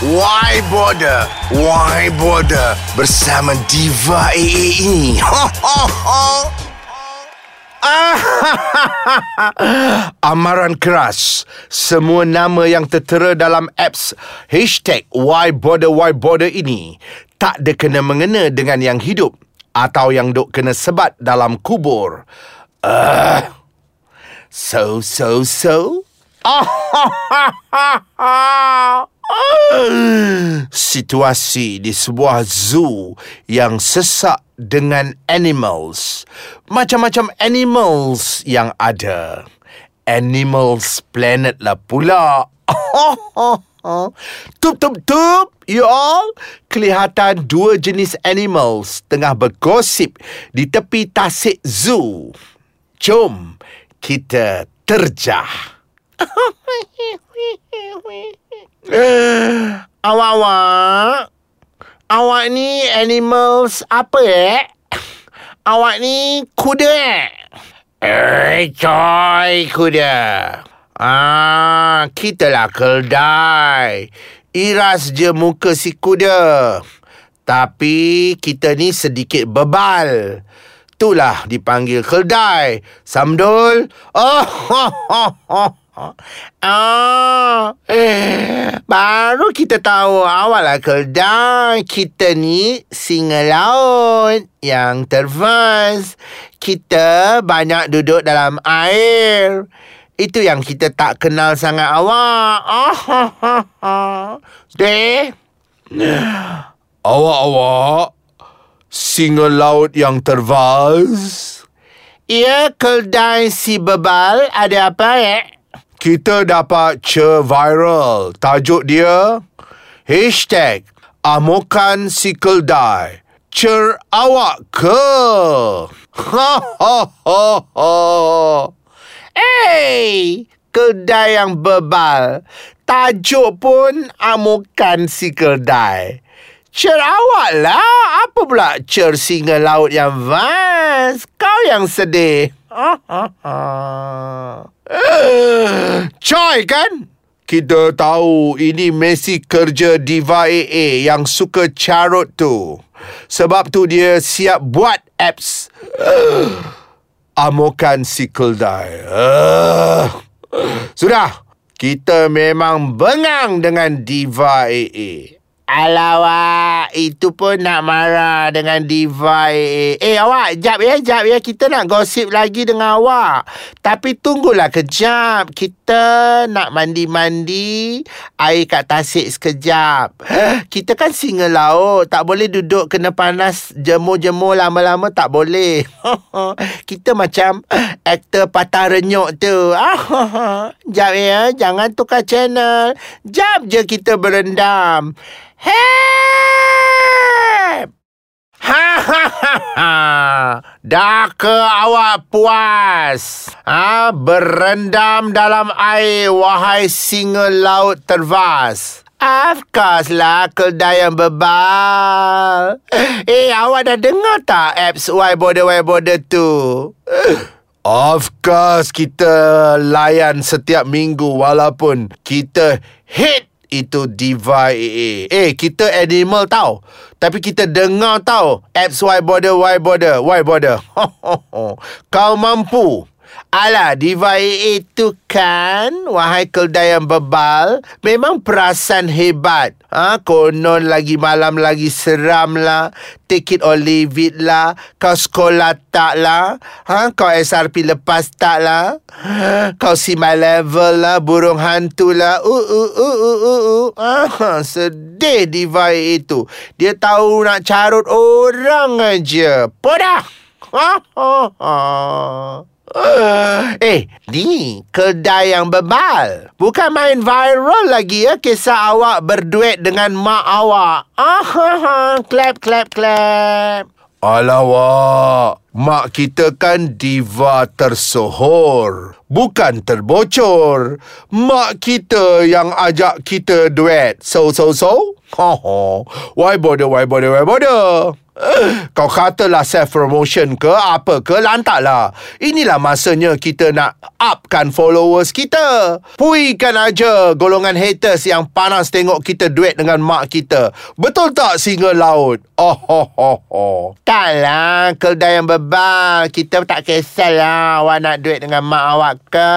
Why Border? Why Border? Bersama Diva AA ini. Ho, ho, ho. Amaran keras Semua nama yang tertera dalam apps Hashtag Why Border Why Border ini Tak ada kena-mengena dengan yang hidup Atau yang duk kena sebat dalam kubur uh, So, so, so Situasi di sebuah zoo yang sesak dengan animals. Macam-macam animals yang ada. Animals Planet lah pula. tup, tup, tup. You all. Kelihatan dua jenis animals tengah bergosip di tepi tasik zoo. Jom kita terjah. Awak-awak. Awak ni animals apa eh? Awak ni kuda eh? Eh, coy kuda. Ah, kita lah keldai. Iras je muka si kuda. Tapi kita ni sedikit bebal. Itulah dipanggil keldai. Samdul Oh, ho, ho, ho. Ah, eh, baru kita tahu awallah keldai kita ni singa laut yang tervas. Kita banyak duduk dalam air. Itu yang kita tak kenal sangat awak. Ah, ha, ha, ha. Deh. Awak-awak singa laut yang tervas. Ya, keldai si bebal ada apa ya? Kita dapat cer viral. Tajuk dia, Hashtag Amokan si keldai. Cer awak ke? Ha ha ha ha. Hey, kedai yang bebal. Tajuk pun amukan si kedai. Cer awak lah. Apa pula cer singa laut yang vas? Kau yang sedih. Ha ha ha. Coy kan? Kita tahu ini Messi kerja Diva AA yang suka carut tu. Sebab tu dia siap buat apps. Amokan si keldai. Sudah. Kita memang bengang dengan Diva AA. Alawak, itu pun nak marah dengan Diva eh. Eh awak, jap ya, jap ya. Kita nak gosip lagi dengan awak. Tapi tunggulah kejap. Kita nak mandi-mandi. Air kat tasik sekejap. Kita kan singa laut. Tak boleh duduk kena panas jemur-jemur lama-lama. Tak boleh. Kita macam aktor patah renyuk tu. Jap ya, jangan tukar channel. Jap je kita berendam. Help! Ha ha ha ha. Dah ke awak puas? Ha, berendam dalam air wahai singa laut tervas. Of course lah kedai yang bebal. Eh, awak dah dengar tak apps Why Border Why Border tu? Of course kita layan setiap minggu walaupun kita hate itu Diva AA. Eh, kita animal tau. Tapi kita dengar tau. Apps Why Border, Why Border, Why Border. Kau mampu Alah, Diva AA tu kan, wahai keldai yang bebal, memang perasan hebat. Ha, konon lagi malam lagi seram lah. Take it or leave it lah. Kau sekolah tak lah. Ha, kau SRP lepas tak lah. Kau si my level lah. Burung hantu lah. Uh, uh, uh, uh, uh, uh. Ha, sedih Diva AA tu. Dia tahu nak carut orang aja. Podah! Ha, ha, ha. Eh, ni kedai yang bebal. Bukan main viral lagi ya kisah awak berduet dengan mak awak. Ah, ha, ha. clap, clap, clap. Alawak, mak kita kan diva tersohor. Bukan terbocor. Mak kita yang ajak kita duet. So, so, so? Ha, ha. Why bother, why bother, why bother? Kau katalah self-promotion ke apa ke lantaklah. Inilah masanya kita nak upkan followers kita. Puikan aja golongan haters yang panas tengok kita duet dengan mak kita. Betul tak singa laut? Oh, ho, ho, ho. Taklah, keldai yang bebal. Kita tak kisahlah awak nak duit dengan mak awak ke.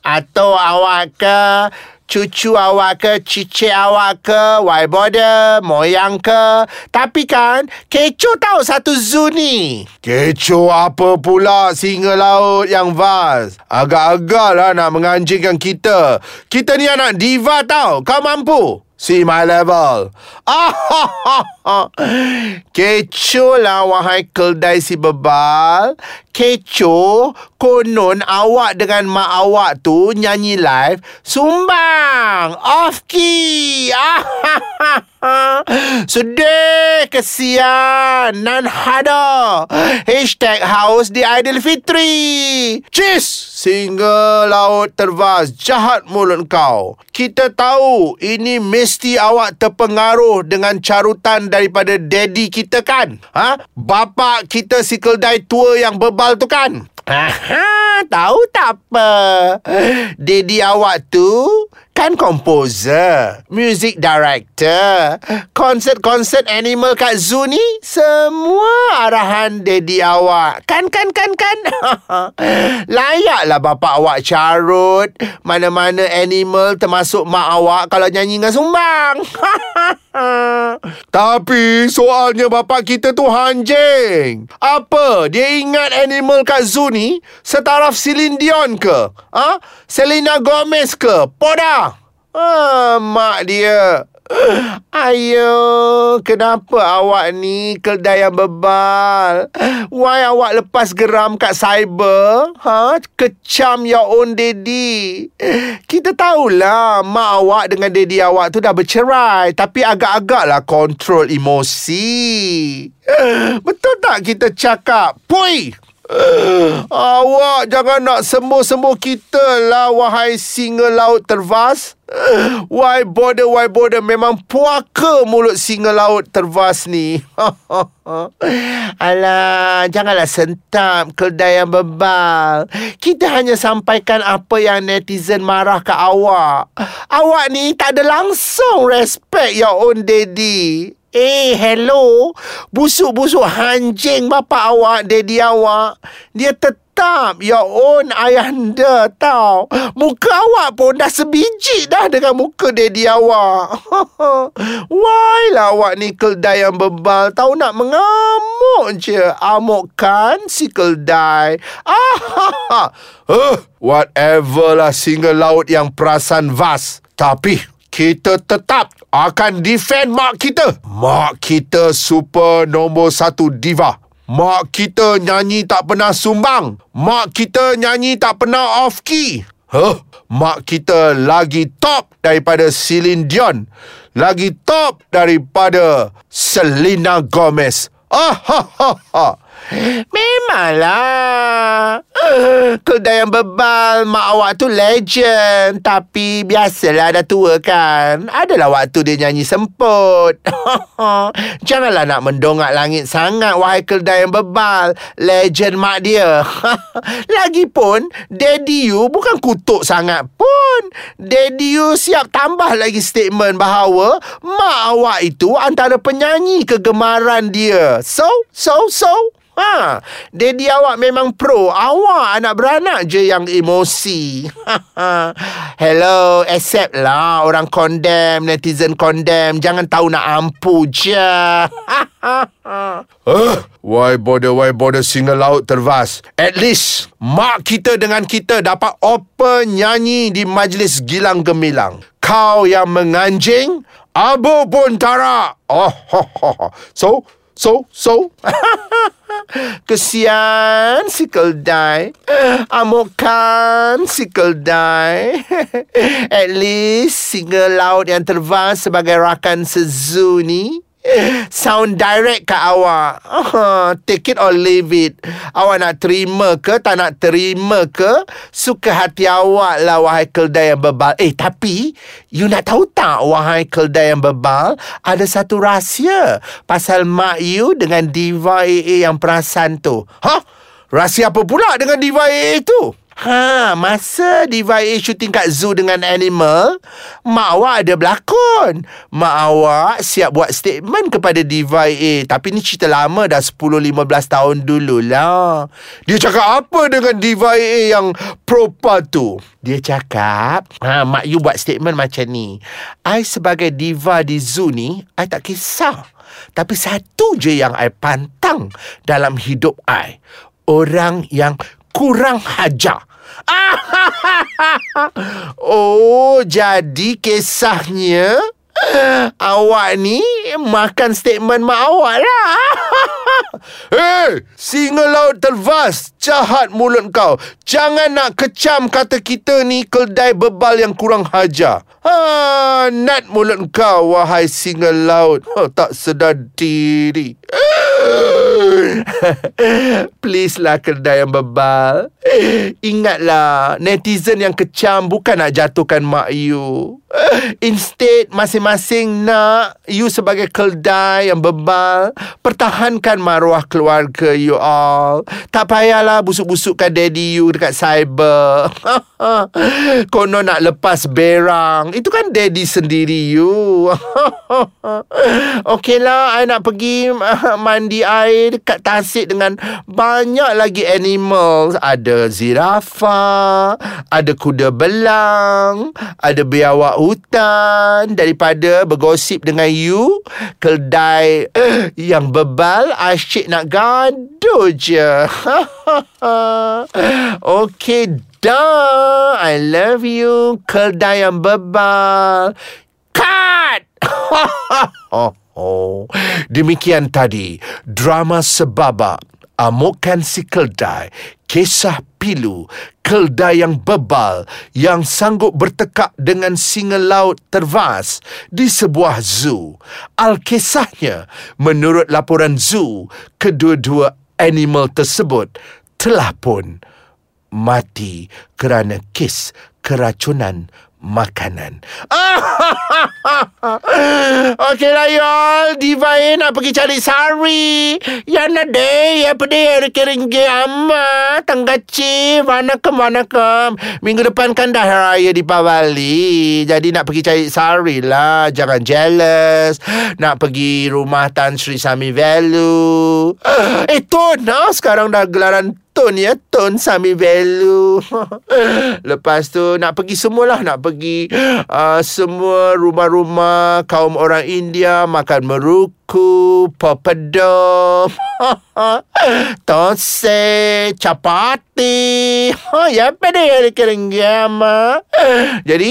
Atau awak ke cucu awak ke, cicit awak ke, why bother, moyang ke. Tapi kan, kecoh tahu satu zoo ni. Kecoh apa pula singa laut yang vast? Agak-agak lah nak menganjingkan kita. Kita ni anak diva tau. Kau mampu? See my level. Ah, Kecoh lah wahai keldai si bebal. Kecoh, konon awak dengan mak awak tu nyanyi live. Sumbang! Off key! Sedih, kesian, nan hada. Hashtag haus di Aidilfitri. Cheers! Singa laut tervas jahat mulut kau. Kita tahu ini mesti awak terpengaruh dengan carutan daripada daddy kita kan? Ha? Bapa kita si keldai tua yang bebal tu kan? Aha, tahu tak apa. Daddy awak tu kan komposer, music director, konsert-konsert animal kat zoo ni semua arahan daddy awak. Kan kan kan kan. Layaklah bapa awak carut mana-mana animal termasuk mak awak kalau nyanyi dengan sumbang. Tapi soalnya bapa kita tu hanjing. Apa? Dia ingat animal kat zoo ni setaraf Celine Dion ke? Ha? Selena Gomez ke? Poda? Ah, mak dia. Ayo, kenapa awak ni keldai yang bebal? Why awak lepas geram kat cyber? Ha? Kecam your own daddy. Kita tahulah mak awak dengan daddy awak tu dah bercerai. Tapi agak-agaklah kontrol emosi. Betul tak kita cakap? Pui! Awak jangan nak sembuh-sembuh kita lah Wahai singa laut tervas Why bother, why bother Memang puaka mulut singa laut tervas ni Alah, janganlah sentap kedai yang bebal. Kita hanya sampaikan apa yang netizen marah ke awak. Awak ni tak ada langsung respect your own daddy. Eh, hello. Busuk-busuk hanjing bapa awak, daddy awak. Dia tetap your own ayahanda tau. Muka awak pun dah sebiji dah dengan muka daddy awak. Why lah awak ni keldai yang bebal. Tahu nak mengamuk je. Amuk kan si keldai. Ah, huh, Whatever lah singa laut yang perasan vas. Tapi kita tetap akan defend mak kita. Mak kita super nombor satu diva. Mak kita nyanyi tak pernah sumbang. Mak kita nyanyi tak pernah off key. Huh? Mak kita lagi top daripada Celine Dion. Lagi top daripada Selena Gomez. Ah, ha, ha, ha. Memanglah. Kedai yang bebal mak awak tu legend. Tapi biasalah dah tua kan. Adalah waktu dia nyanyi semput. Janganlah nak mendongak langit sangat wahai kedai yang bebal. Legend mak dia. Lagipun, daddy you bukan kutuk sangat pun. Daddy you siap tambah lagi statement bahawa mak awak itu antara penyanyi kegemaran dia. So, so, so. Ha, daddy awak memang pro. Awak anak beranak je yang emosi. Hello, accept lah orang condemn, netizen condemn. Jangan tahu nak ampu je. uh, why bother, why bother single laut tervas? At least, mak kita dengan kita dapat open nyanyi di majlis gilang gemilang. Kau yang menganjing, abu pun tarak. Oh, ho, ho, ho. So, so, so. Kesian si keldai. Amukan si keldai. At least singa laut yang tervas sebagai rakan sezu ni Sound direct kat awak. Uh, Take it or leave it. Awak nak terima ke Tak nak terima ke Suka hati awak lah Wahai keldai yang bebal. Eh tapi You nak tahu tak Wahai keldai yang bebal Ada satu rahsia Pasal mak you Dengan diva AA yang perasan tu. Hah? Rahsia apa pula Dengan diva AA tu Ha, masa Diva A syuting kat zoo dengan animal, mak awak ada berlakon. Mak awak siap buat statement kepada Diva A. Tapi ni cerita lama dah 10-15 tahun dululah. Dia cakap apa dengan Diva A yang propa tu? Dia cakap, ha, mak you buat statement macam ni. I sebagai diva di zoo ni, I tak kisah. Tapi satu je yang I pantang dalam hidup I. Orang yang kurang hajar. oh, jadi kisahnya awak ni makan statement mak awak lah. hey, singa laut tervas, jahat mulut kau. Jangan nak kecam kata kita ni keldai bebal yang kurang hajar. Ha, nat mulut kau, wahai singa laut. Oh, tak sedar diri. Please lah kedai yang bebal. Ingatlah Netizen yang kecam Bukan nak jatuhkan mak you. Instead Masing-masing nak You sebagai kedai yang bebal. Pertahankan maruah keluarga you all. Tak payahlah Busuk-busukkan daddy you Dekat cyber. Kono nak lepas berang. Itu kan daddy sendiri you. Okay lah I nak pergi Mandi air Dekat tasik dengan Banyak lagi animals. Ada zirafa Ada kuda belang Ada biawak hutan. Daripada bergosip dengan you Keldai Yang bebal Asyik nak gaduh je. Okay dah. I love you. Keldai yang bebal. Cut! Oh, oh. Demikian tadi Drama sebabak Amukan si keldai Kisah pilu Keldai yang bebal Yang sanggup bertekak dengan singa laut tervas Di sebuah zoo Alkisahnya Menurut laporan zoo Kedua-dua animal tersebut Telah pun mati kerana kes keracunan makanan. Okey lah y'all. Diva A nak pergi cari sari. Ya nak deh. Ya pedih. Ringgi ama. Tenggaci. Vanakkam, vanakkam. Minggu depan kan dah raya di Pavali. Jadi nak pergi cari sari lah. Jangan jealous. Nak pergi rumah Tan Sri Sami Velu. Eh, Tun. Ha? Sekarang dah gelaran Tun ya Tun Sami Value. Lepas tu Nak pergi semualah. Nak pergi uh, Semua rumah-rumah Kaum orang India Makan meruku Papadom Tose Chapati. Ya pada ya Jadi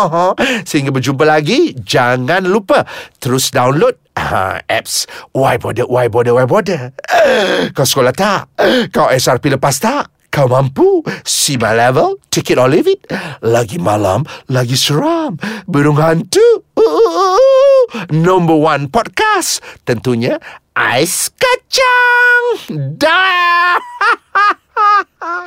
Sehingga berjumpa lagi. Jangan lupa Terus download uh, apps Why bother, why bother, why bother Kau sekolah tak? Kau SRP lepas tak? Kau mampu? See my level? Take it or leave it? Lagi malam, lagi seram. Burung hantu. Number one podcast. Tentunya, Ais Kacang. Dah.